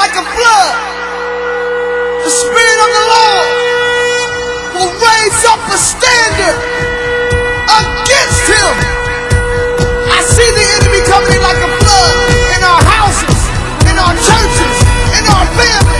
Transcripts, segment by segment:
like a flood, the Spirit of the Lord will raise up a standard against him. I see the enemy coming in like a flood in our houses, in our churches, in our families.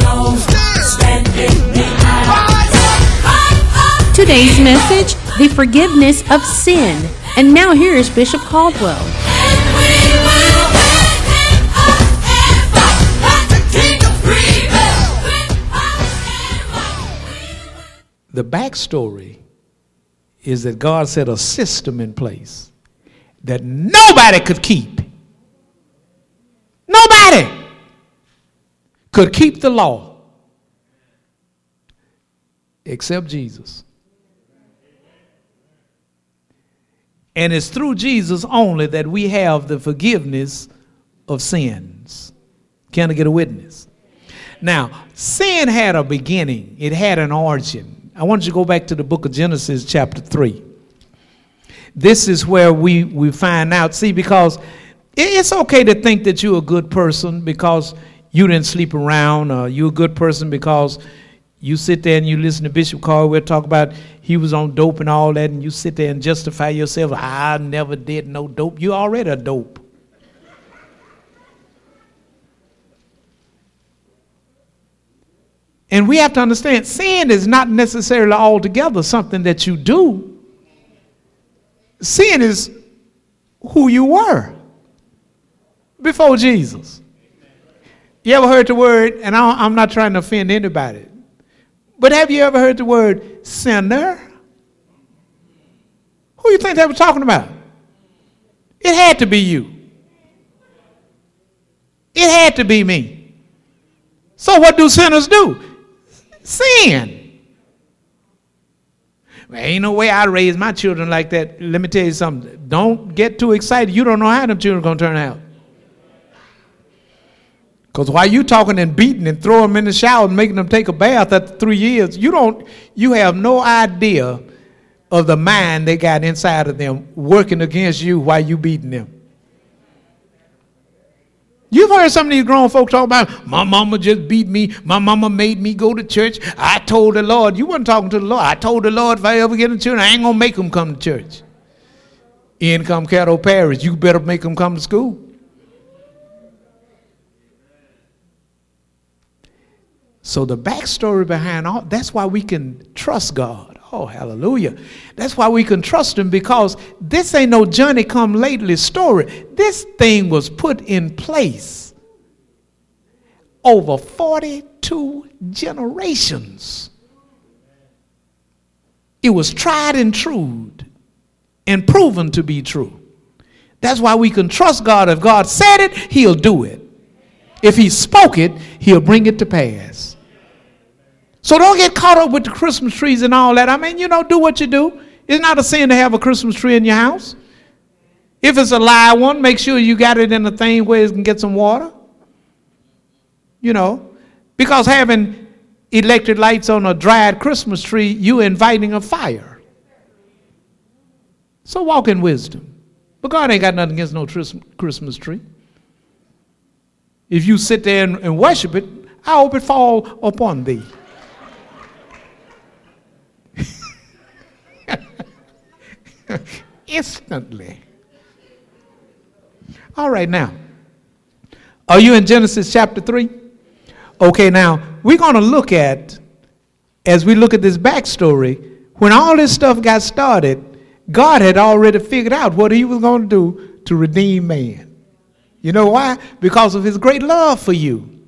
Today's message the forgiveness of sin. And now here is Bishop Caldwell. The backstory is that God set a system in place that nobody could keep. Nobody could keep the law except Jesus. And it's through Jesus only that we have the forgiveness of sins. Can I get a witness? Now, sin had a beginning, it had an origin. I want you to go back to the book of Genesis, chapter 3. This is where we, we find out. See, because it's okay to think that you're a good person because you didn't sleep around, or you're a good person because you sit there and you listen to Bishop Caldwell talk about he was on dope and all that, and you sit there and justify yourself. I never did no dope. You already a dope. And we have to understand sin is not necessarily altogether something that you do. Sin is who you were before Jesus. You ever heard the word, and I, am not trying to offend anybody, but have you ever heard the word sinner? Who do you think they were talking about? It had to be you. It had to be me. So what do sinners do? Sin. Well, ain't no way I raise my children like that. Let me tell you something. Don't get too excited. You don't know how them children to turn out. Because while you talking and beating and throwing them in the shower and making them take a bath after three years, you don't, you have no idea of the mind they got inside of them working against you while you beating them. You've heard some of these grown folks talk about, my mama just beat me. My mama made me go to church. I told the Lord. You weren't talking to the Lord. I told the Lord if I ever get in church, I ain't to make them come to church. In come Caddo Parish, you better make them come to school. So the backstory behind all that's why we can trust God. Oh, hallelujah. That's why we can trust him because this ain't no Johnny come lately story. This thing was put in place over 42 generations. It was tried and true and proven to be true. That's why we can trust God. If God said it, he'll do it. If he spoke it, he'll bring it to pass. So don't get caught up with the Christmas trees and all that. I mean, you know, do what you do. It's not a sin to have a Christmas tree in your house. If it's a live one, make sure you got it in a thing where it can get some water. You know, because having electric lights on a dried Christmas tree, you're inviting a fire. So walk in wisdom. But God ain't got nothing against no Christmas tree. If you sit there and, and worship it, I hope it fall upon thee. Instantly. All right, now. Are you in Genesis chapter 3? Okay, now we're going to look at, as we look at this backstory, when all this stuff got started, God had already figured out what he was going to do to redeem man. You know why? Because of his great love for you.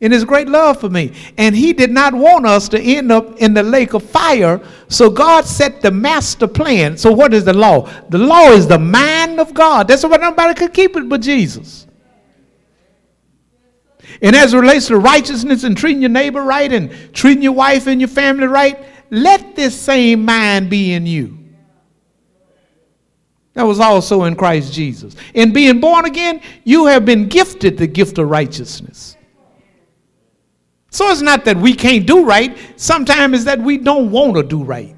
In his great love for me. And he did not want us to end up in the lake of fire. So God set the master plan. So what is the law? The law is the mind of God. That's why nobody could keep it but Jesus. And as it relates to righteousness and treating your neighbor right and treating your wife and your family right, let this same mind be in you. That was also in Christ Jesus. In being born again, you have been gifted the gift of righteousness. So it's not that we can't do right. Sometimes it's that we don't want to do right.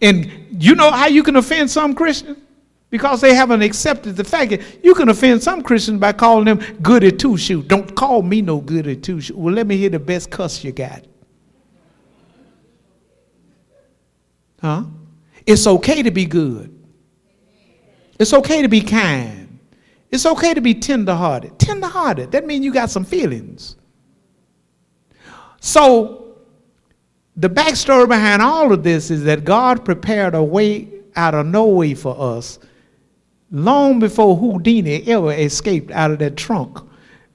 And you know how you can offend some Christians? Because they haven't accepted the fact that you can offend some Christians by calling them goody two shoes. Don't call me no goody two shoes. Well, let me hear the best cuss you got. Huh? It's okay to be good. It's okay to be kind. It's okay to be tenderhearted. Tenderhearted, that means you got some feelings. So, the backstory behind all of this is that God prepared a way out of no way for us long before Houdini ever escaped out of that trunk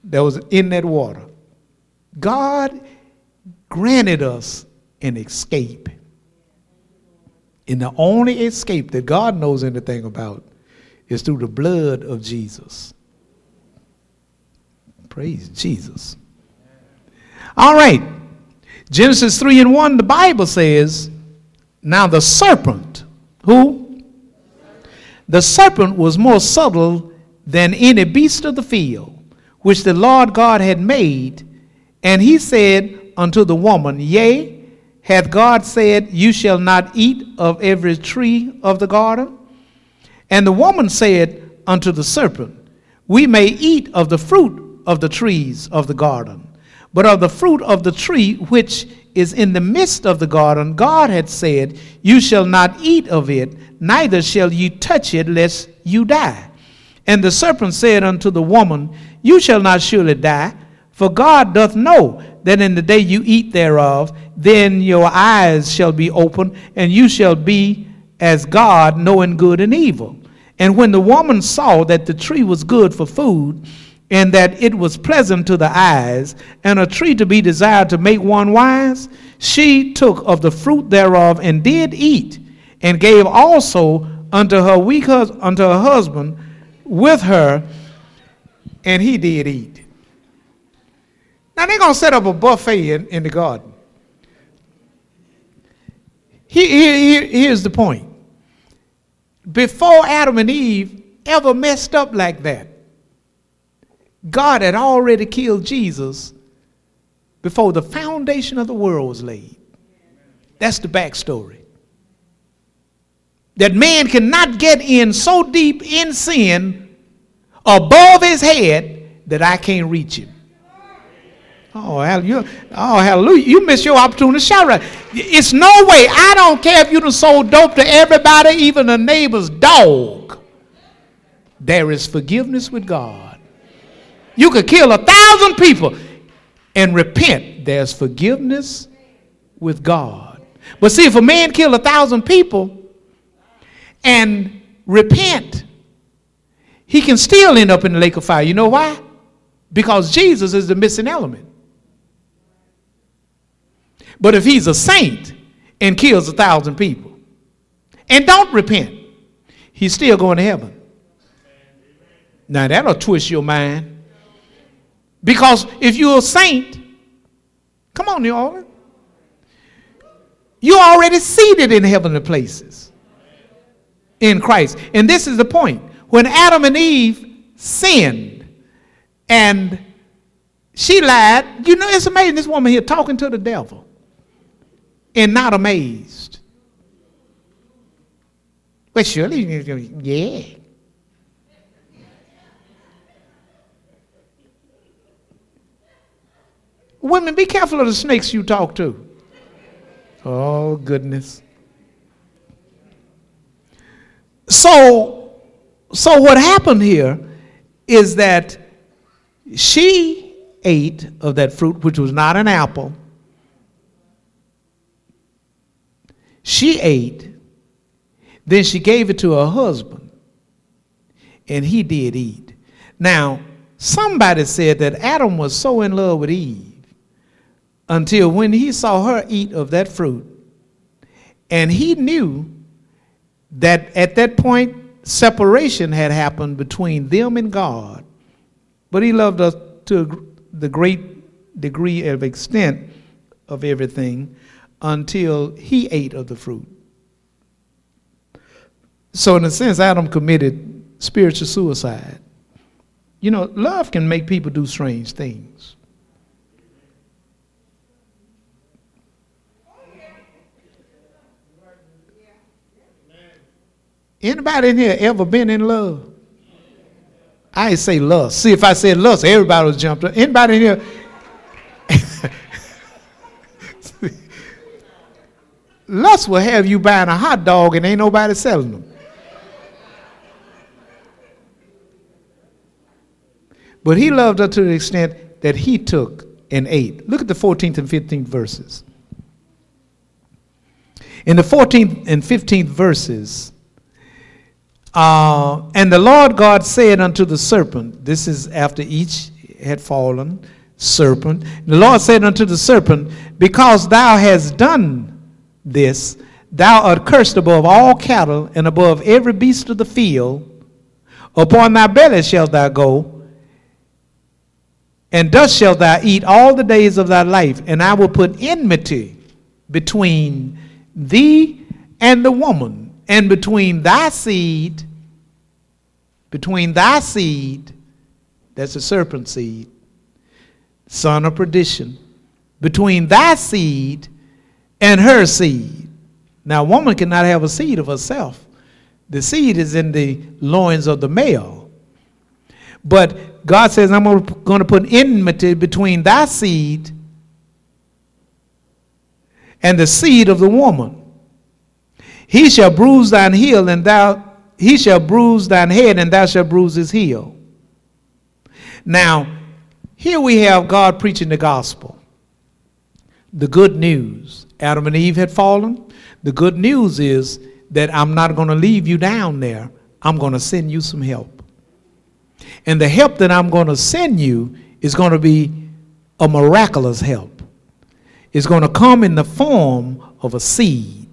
that was in that water. God granted us an escape. And the only escape that God knows anything about is through the blood of Jesus. Praise Jesus. All right. Genesis 3 and 1, the Bible says, Now the serpent, who? The serpent was more subtle than any beast of the field, which the Lord God had made. And he said unto the woman, Yea, hath God said, You shall not eat of every tree of the garden? And the woman said unto the serpent, We may eat of the fruit of the trees of the garden. But of the fruit of the tree which is in the midst of the garden, God had said, You shall not eat of it, neither shall you touch it, lest you die. And the serpent said unto the woman, You shall not surely die, for God doth know that in the day you eat thereof, then your eyes shall be opened, and you shall be as God, knowing good and evil. And when the woman saw that the tree was good for food, and that it was pleasant to the eyes, and a tree to be desired to make one wise, she took of the fruit thereof and did eat, and gave also unto her weak hus- unto her husband with her, and he did eat. Now they're gonna set up a buffet in, in the garden. Here, here, here- here's the point. Before Adam and Eve ever messed up like that, God had already killed Jesus before the foundation of the world was laid. That's the backstory. That man cannot get in so deep in sin above his head that I can't reach him. Oh, hallelujah. Oh, hallelujah. You miss your opportunity to shout right. It's no way. I don't care if you done sold dope to everybody, even the neighbor's dog. There is forgiveness with God. You could kill a thousand people and repent. There's forgiveness with God. But see, if a man kill a thousand people and repent, he can still end up in the lake of fire. You know why? Because Jesus is the missing element. But if he's a saint and kills a thousand people and don't repent, he's still going to heaven. Now that'll twist your mind. Because if you're a saint, come on, Orleans, you're already seated in heavenly places in Christ. And this is the point. When Adam and Eve sinned and she lied, you know, it's amazing. This woman here talking to the devil and not amazed. Well, surely, yeah. Women, be careful of the snakes you talk to. Oh, goodness. So, so what happened here is that she ate of that fruit, which was not an apple. She ate, then she gave it to her husband, and he did eat. Now, Somebody said that Adam was so in love with Eve until when he saw her eat of that fruit. And he knew that at that point, separation had happened between them and God. But he loved us to the great degree of extent of everything until he ate of the fruit. So, in a sense, Adam committed spiritual suicide. You know, love can make people do strange things. Anybody in here ever been in love? I say lust. See, if I said lust, everybody would jump. Anybody in here? lust will have you buying a hot dog and ain't nobody selling them. But he loved her to the extent that he took and ate. Look at the 14th and 15th verses. In the 14th and 15th verses, uh, and the Lord God said unto the serpent, this is after each had fallen, serpent. The Lord said unto the serpent, Because thou hast done this, thou art cursed above all cattle and above every beast of the field. Upon thy belly shalt thou go, and dust shalt thou eat all the days of thy life, and I will put enmity between thee and the woman, and between thy seed, between thy seed, that's a serpent seed, son of perdition, between thy seed and her seed. Now, a woman cannot have a seed of herself. The seed is in the loins of the male. But God says, I'm going to put enmity between thy seed and the seed of the woman. He shall bruise thine heel, and thou he shall bruise thine head, and thou shalt bruise his heel. Now, here we have God preaching the gospel. The good news. Adam and Eve had fallen. The good news is that I'm not going to leave you down there. I'm going to send you some help. And the help that I'm going to send you is going to be a miraculous help. It's going to come in the form of a seed.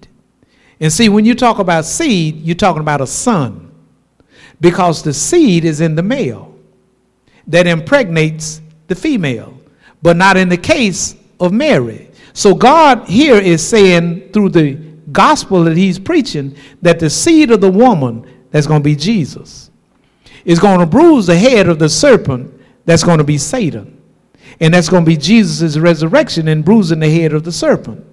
And see, when you talk about seed, you're talking about a son. Because the seed is in the male that impregnates the female, but not in the case of Mary. So God here is saying through the gospel that he's preaching that the seed of the woman that's going to be Jesus is going to bruise the head of the serpent that's going to be Satan. And that's going to be Jesus' resurrection and bruising the head of the serpent.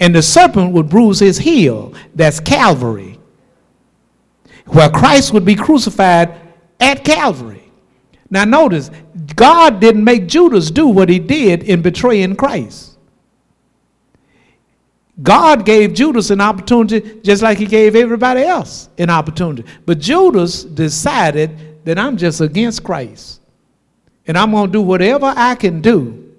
And the serpent would bruise his heel. That's Calvary. Where Christ would be crucified at Calvary. Now, notice, God didn't make Judas do what he did in betraying Christ. God gave Judas an opportunity just like he gave everybody else an opportunity. But Judas decided that I'm just against Christ. And I'm going to do whatever I can do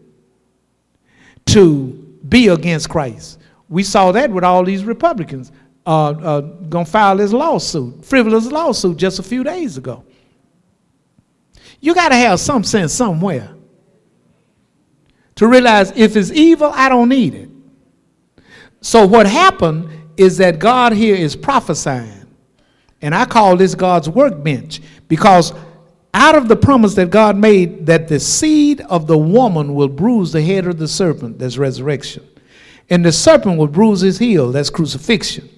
to be against Christ. We saw that with all these Republicans uh, uh, going to file this lawsuit, frivolous lawsuit, just a few days ago. You got to have some sense somewhere to realize if it's evil, I don't need it. So what happened is that God here is prophesying. And I call this God's workbench because out of the promise that God made that the seed of the woman will bruise the head of the serpent, there's resurrection. And the serpent would bruise his heel, that's crucifixion.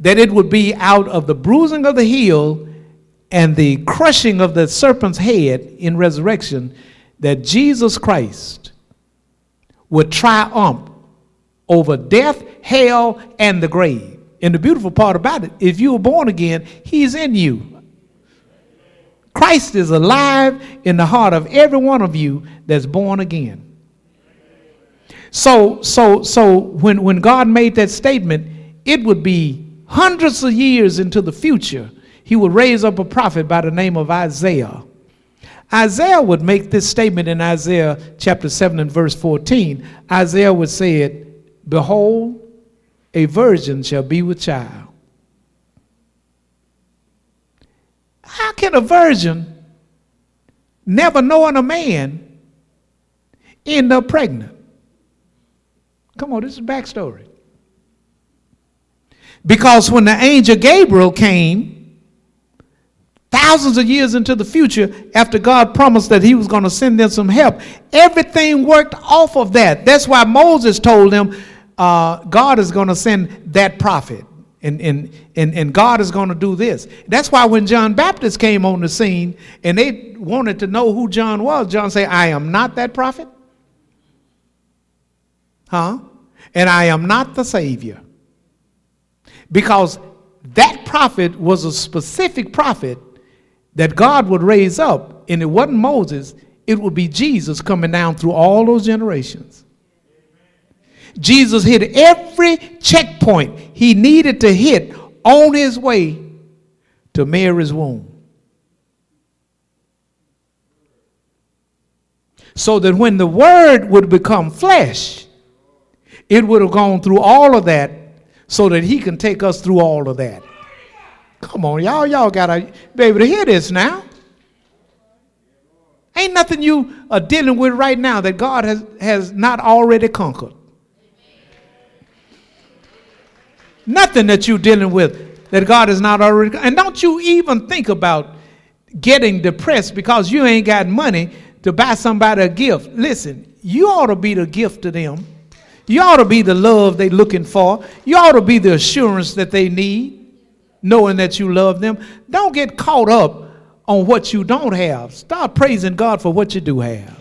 That it would be out of the bruising of the heel and the crushing of the serpent's head in resurrection that Jesus Christ would triumph over death, hell, and the grave. And the beautiful part about it, if you were born again, He's in you. Christ is alive in the heart of every one of you that's born again. So, so, so when, when God made that statement, it would be hundreds of years into the future, he would raise up a prophet by the name of Isaiah. Isaiah would make this statement in Isaiah chapter 7 and verse 14. Isaiah would say it, Behold, a virgin shall be with child. How can a virgin never knowing a man, end up pregnant. Come on, this is backstory. Because when the angel Gabriel came, thousands of years into the future, after God promised that he was going to send them some help, everything worked off of that. That's why Moses told them, uh, God is going to send that prophet. And, and, and, and God is going to do this. That's why when John Baptist came on the scene and they wanted to know who John was, John said, I am not that prophet. Huh? And I am not the Savior. Because that prophet was a specific prophet that God would raise up, and it wasn't Moses, it would be Jesus coming down through all those generations. Jesus hit every checkpoint he needed to hit on his way to Mary's womb. So that when the Word would become flesh, it would have gone through all of that so that he can take us through all of that. Come on, y'all, y'all gotta be able to hear this now. Ain't nothing you are dealing with right now that God has, has not already conquered. Nothing that you're dealing with that God has not already. And don't you even think about getting depressed because you ain't got money to buy somebody a gift. Listen, you ought to be the gift to them. You ought to be the love they're looking for. You ought to be the assurance that they need, knowing that you love them. Don't get caught up on what you don't have. Start praising God for what you do have.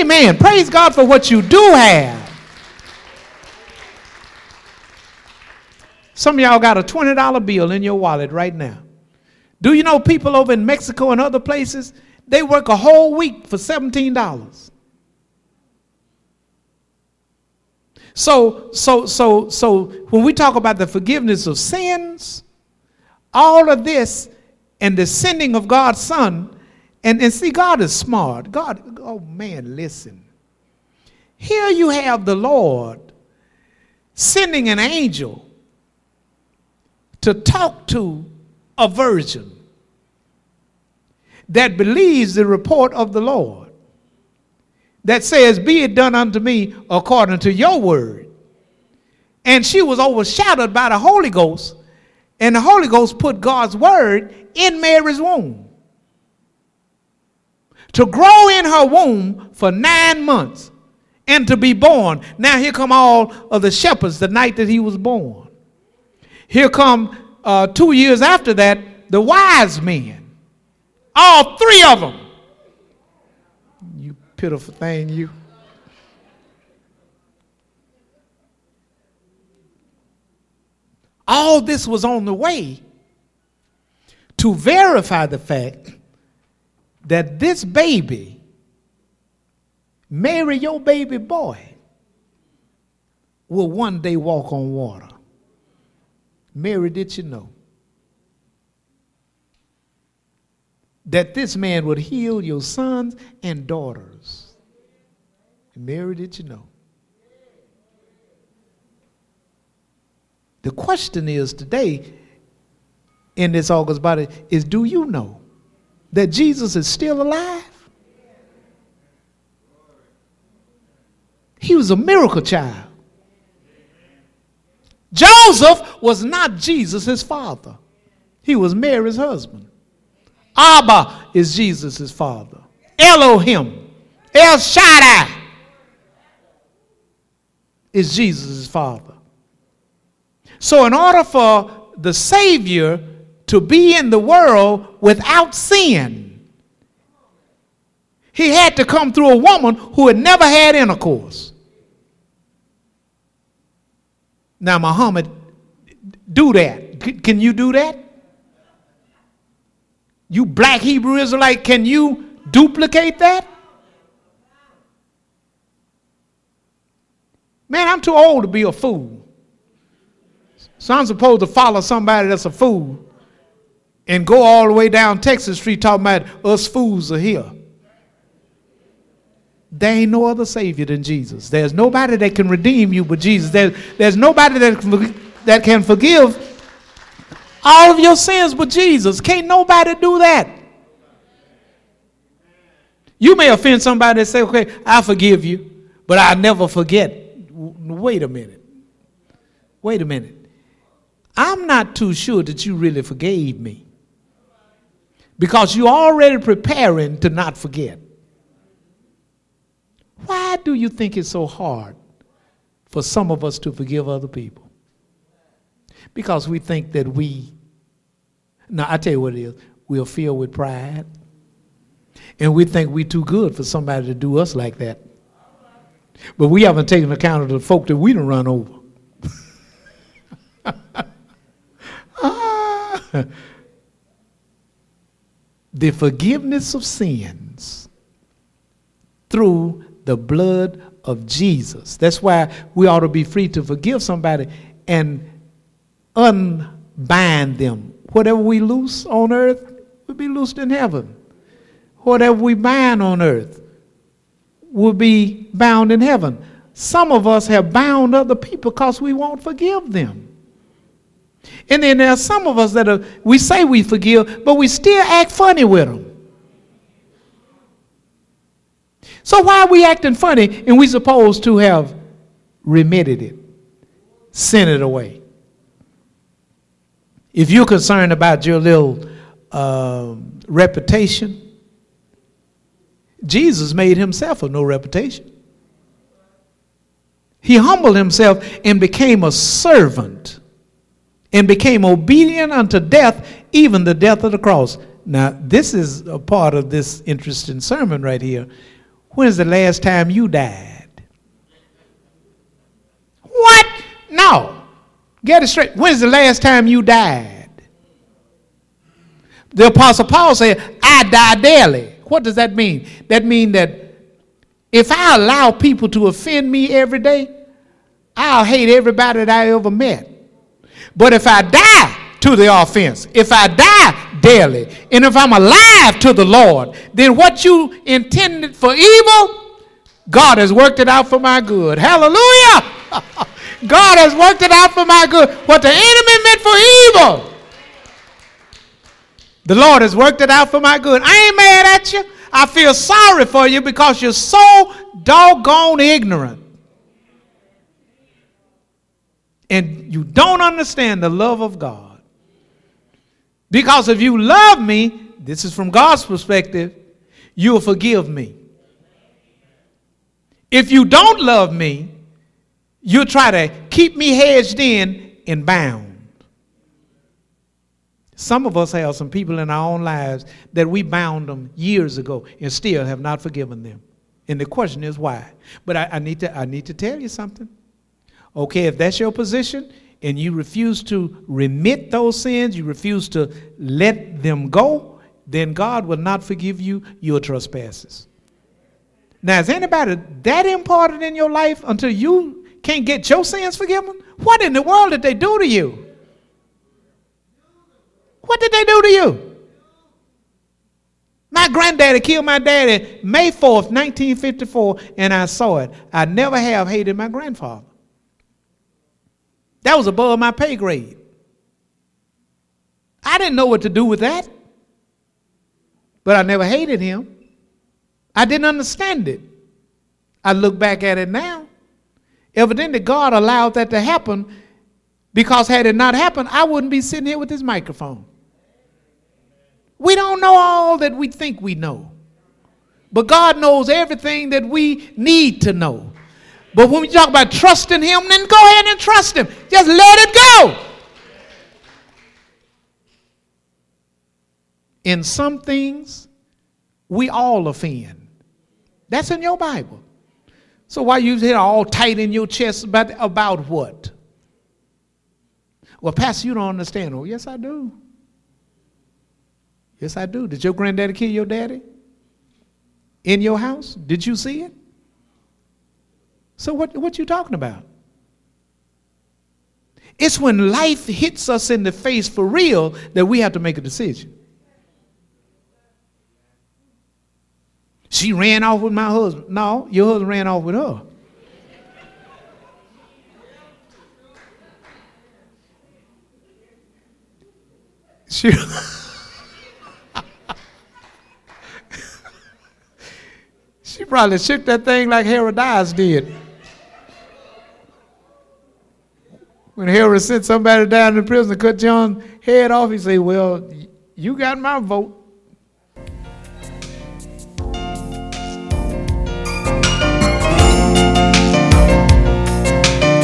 Amen. Praise God for what you do have. Some of y'all got a $20 bill in your wallet right now. Do you know people over in Mexico and other places, they work a whole week for $17? So, so, so, so when we talk about the forgiveness of sins, all of this and the sending of God's Son, and, and see, God is smart. God, oh man, listen. Here you have the Lord sending an angel to talk to a virgin that believes the report of the Lord that says, Be it done unto me according to your word. And she was overshadowed by the Holy Ghost, and the Holy Ghost put God's word in Mary's womb. To grow in her womb for nine months and to be born. Now, here come all of the shepherds the night that he was born. Here come uh, two years after that, the wise men. All three of them pitiful thing, you. All this was on the way to verify the fact that this baby, Mary, your baby boy, will one day walk on water. Mary, did you know? That this man would heal your sons and daughters. Mary, did you know? The question is today in this August body is do you know that Jesus is still alive? He was a miracle child. Joseph was not Jesus' father, he was Mary's husband. Abba is Jesus' father. Elohim, El Shaddai is Jesus' father. So, in order for the Savior to be in the world without sin, he had to come through a woman who had never had intercourse. Now, Muhammad, do that. Can you do that? You black Hebrew Israelite, can you duplicate that? Man, I'm too old to be a fool. So I'm supposed to follow somebody that's a fool and go all the way down Texas Street talking about us fools are here. There ain't no other Savior than Jesus. There's nobody that can redeem you but Jesus. There, there's nobody that, that can forgive all of your sins but Jesus. Can't nobody do that. You may offend somebody and say, okay, I forgive you, but I never forget. Wait a minute. Wait a minute. I'm not too sure that you really forgave me because you're already preparing to not forget. Why do you think it's so hard for some of us to forgive other people? Because we think that we, now I tell you what it is, we're filled with pride. And we think we're too good for somebody to do us like that. But we haven't taken account of the folk that we done run over. ah, the forgiveness of sins through the blood of Jesus. That's why we ought to be free to forgive somebody and unbind them. Whatever we loose on earth will be loosed in heaven. Whatever we bind on earth will be bound in heaven. Some of us have bound other people because we won't forgive them. And then there are some of us that are, we say we forgive, but we still act funny with them. So why are we acting funny and we supposed to have remitted it, sent it away? If you're concerned about your little uh, reputation, Jesus made himself of no reputation. He humbled himself and became a servant and became obedient unto death, even the death of the cross. Now, this is a part of this interesting sermon right here. When is the last time you died? What? No. Get it straight. When is the last time you died? The Apostle Paul said, I die daily. What does that mean? That means that if I allow people to offend me every day, I'll hate everybody that I ever met. But if I die to the offense, if I die daily, and if I'm alive to the Lord, then what you intended for evil, God has worked it out for my good. Hallelujah! God has worked it out for my good. What the enemy meant for evil, the Lord has worked it out for my good. I ain't mad at you. I feel sorry for you because you're so doggone ignorant. and you don't understand the love of God. Because if you love me, this is from God's perspective, you'll forgive me. If you don't love me, you'll try to keep me hedged in and bound. Some of us have some people in our own lives that we bound them years ago and still have not forgiven them. And the question is why? But I, I need, to, I need to tell you something. Okay, if that's your position and you refuse to remit those sins, you refuse to let them go, then God will not forgive you your trespasses. Now, is anybody that important in your life until you can't get your sins forgiven? What in the world did they do to you? What did they do to you? My granddaddy killed my daddy May 4th, 1954, and I saw it. I never have hated my grandfather. That was above my pay grade. I didn't know what to do with that. But I never hated him. I didn't understand it. I look back at it now. Evidently, God allowed that to happen because had it not happened, I wouldn't be sitting here with this microphone. We don't know all that we think we know. But God knows everything that we need to know. But when we talk about trusting Him, then go ahead and trust Him. Just let it go. In some things, we all offend. That's in your Bible. So why you here all tight in your chest about, about what? Well, Pastor, you don't understand. Oh, yes, I do. Yes, I do. Did your granddaddy kill your daddy? In your house? Did you see it? So what what you talking about? It's when life hits us in the face for real that we have to make a decision. She ran off with my husband. No, your husband ran off with her. She She probably shook that thing like Herodias did. When Herod sent somebody down to prison to cut John's head off, he said, Well, you got my vote.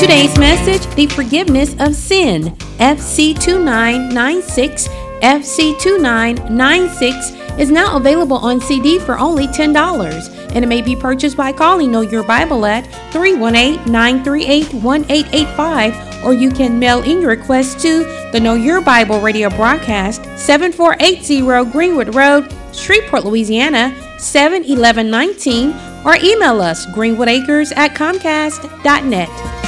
Today's message The Forgiveness of Sin, FC2996. FC2996 is now available on CD for only $10, and it may be purchased by calling Know Your Bible at 318 938 1885, or you can mail in your request to the Know Your Bible radio broadcast, 7480 Greenwood Road, Shreveport, Louisiana, 71119, or email us greenwoodacres at comcast.net.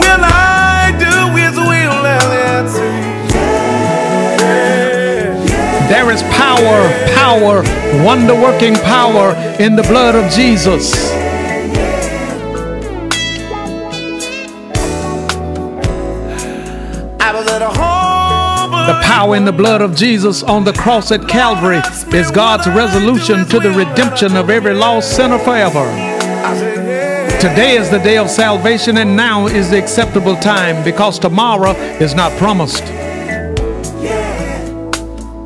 will I do His will? Answer yeah. There is power, power, wonder working power in the blood of Jesus. I was at a home. The power in the blood of Jesus on the cross at Calvary is God's resolution to the redemption of every lost sinner forever. Today is the day of salvation, and now is the acceptable time because tomorrow is not promised.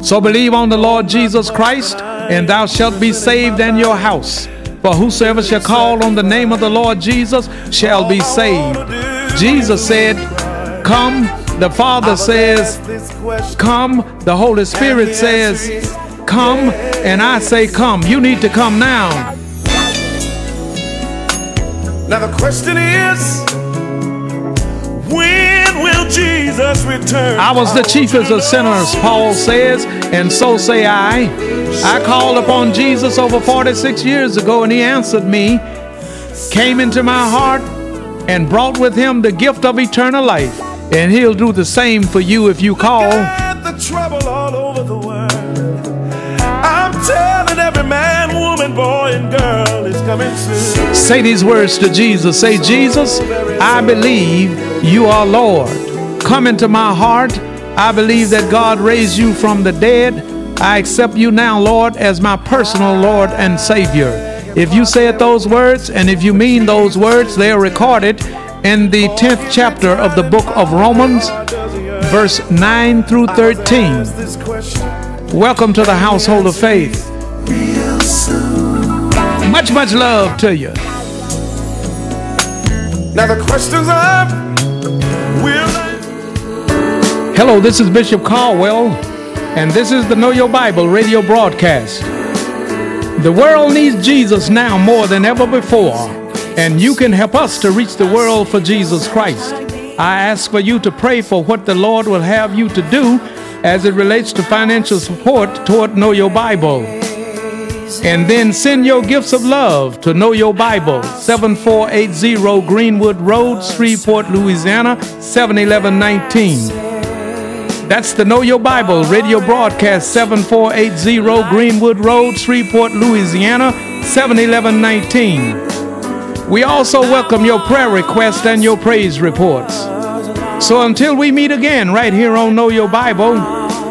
So believe on the Lord Jesus Christ, and thou shalt be saved and your house. For whosoever shall call on the name of the Lord Jesus shall be saved. Jesus said, Come. The Father says, Come. The Holy Spirit says, Come. And I say, Come. You need to come now. Now the question is, when will Jesus return? I was the chiefest of sinners, Paul says, and so say I. I called upon Jesus over 46 years ago, and he answered me, came into my heart, and brought with him the gift of eternal life. And he'll do the same for you if you call. Telling every man, woman, boy, and girl is coming soon. Say these words to Jesus. Say, Jesus, I believe you are Lord. Come into my heart. I believe that God raised you from the dead. I accept you now, Lord, as my personal Lord and Savior. If you said those words and if you mean those words, they are recorded in the 10th chapter of the book of Romans, verse 9 through 13. Welcome to the household of faith. Much, much love to you. Now the questions are, will? Hello, this is Bishop Caldwell, and this is the Know Your Bible radio broadcast. The world needs Jesus now more than ever before, and you can help us to reach the world for Jesus Christ. I ask for you to pray for what the Lord will have you to do as it relates to financial support toward Know Your Bible. And then send your gifts of love to Know Your Bible, 7480 Greenwood Road, Shreveport, Louisiana, 71119. That's the Know Your Bible radio broadcast, 7480 Greenwood Road, Shreveport, Louisiana, 71119. We also welcome your prayer requests and your praise reports. So until we meet again right here on Know Your Bible,